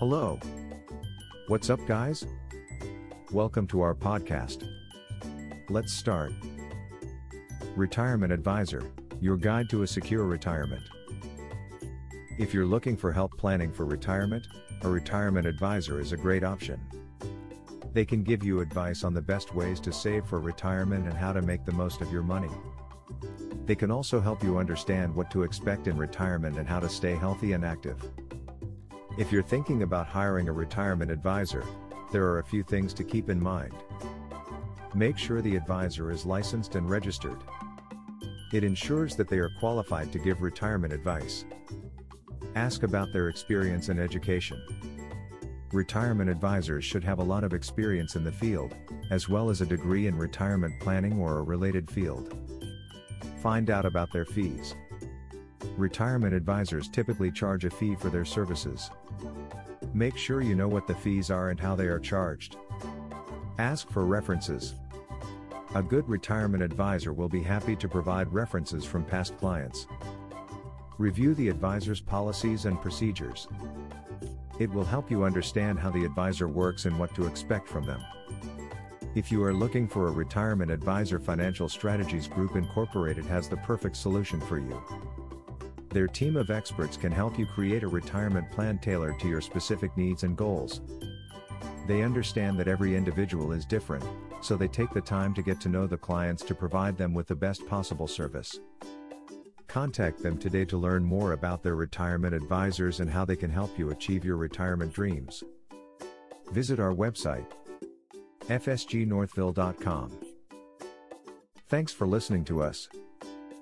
Hello. What's up, guys? Welcome to our podcast. Let's start. Retirement Advisor, your guide to a secure retirement. If you're looking for help planning for retirement, a retirement advisor is a great option. They can give you advice on the best ways to save for retirement and how to make the most of your money. They can also help you understand what to expect in retirement and how to stay healthy and active. If you're thinking about hiring a retirement advisor, there are a few things to keep in mind. Make sure the advisor is licensed and registered. It ensures that they are qualified to give retirement advice. Ask about their experience and education. Retirement advisors should have a lot of experience in the field, as well as a degree in retirement planning or a related field. Find out about their fees. Retirement advisors typically charge a fee for their services. Make sure you know what the fees are and how they are charged. Ask for references. A good retirement advisor will be happy to provide references from past clients. Review the advisor's policies and procedures. It will help you understand how the advisor works and what to expect from them. If you are looking for a retirement advisor, Financial Strategies Group Incorporated has the perfect solution for you. Their team of experts can help you create a retirement plan tailored to your specific needs and goals. They understand that every individual is different, so they take the time to get to know the clients to provide them with the best possible service. Contact them today to learn more about their retirement advisors and how they can help you achieve your retirement dreams. Visit our website fsgnorthville.com. Thanks for listening to us.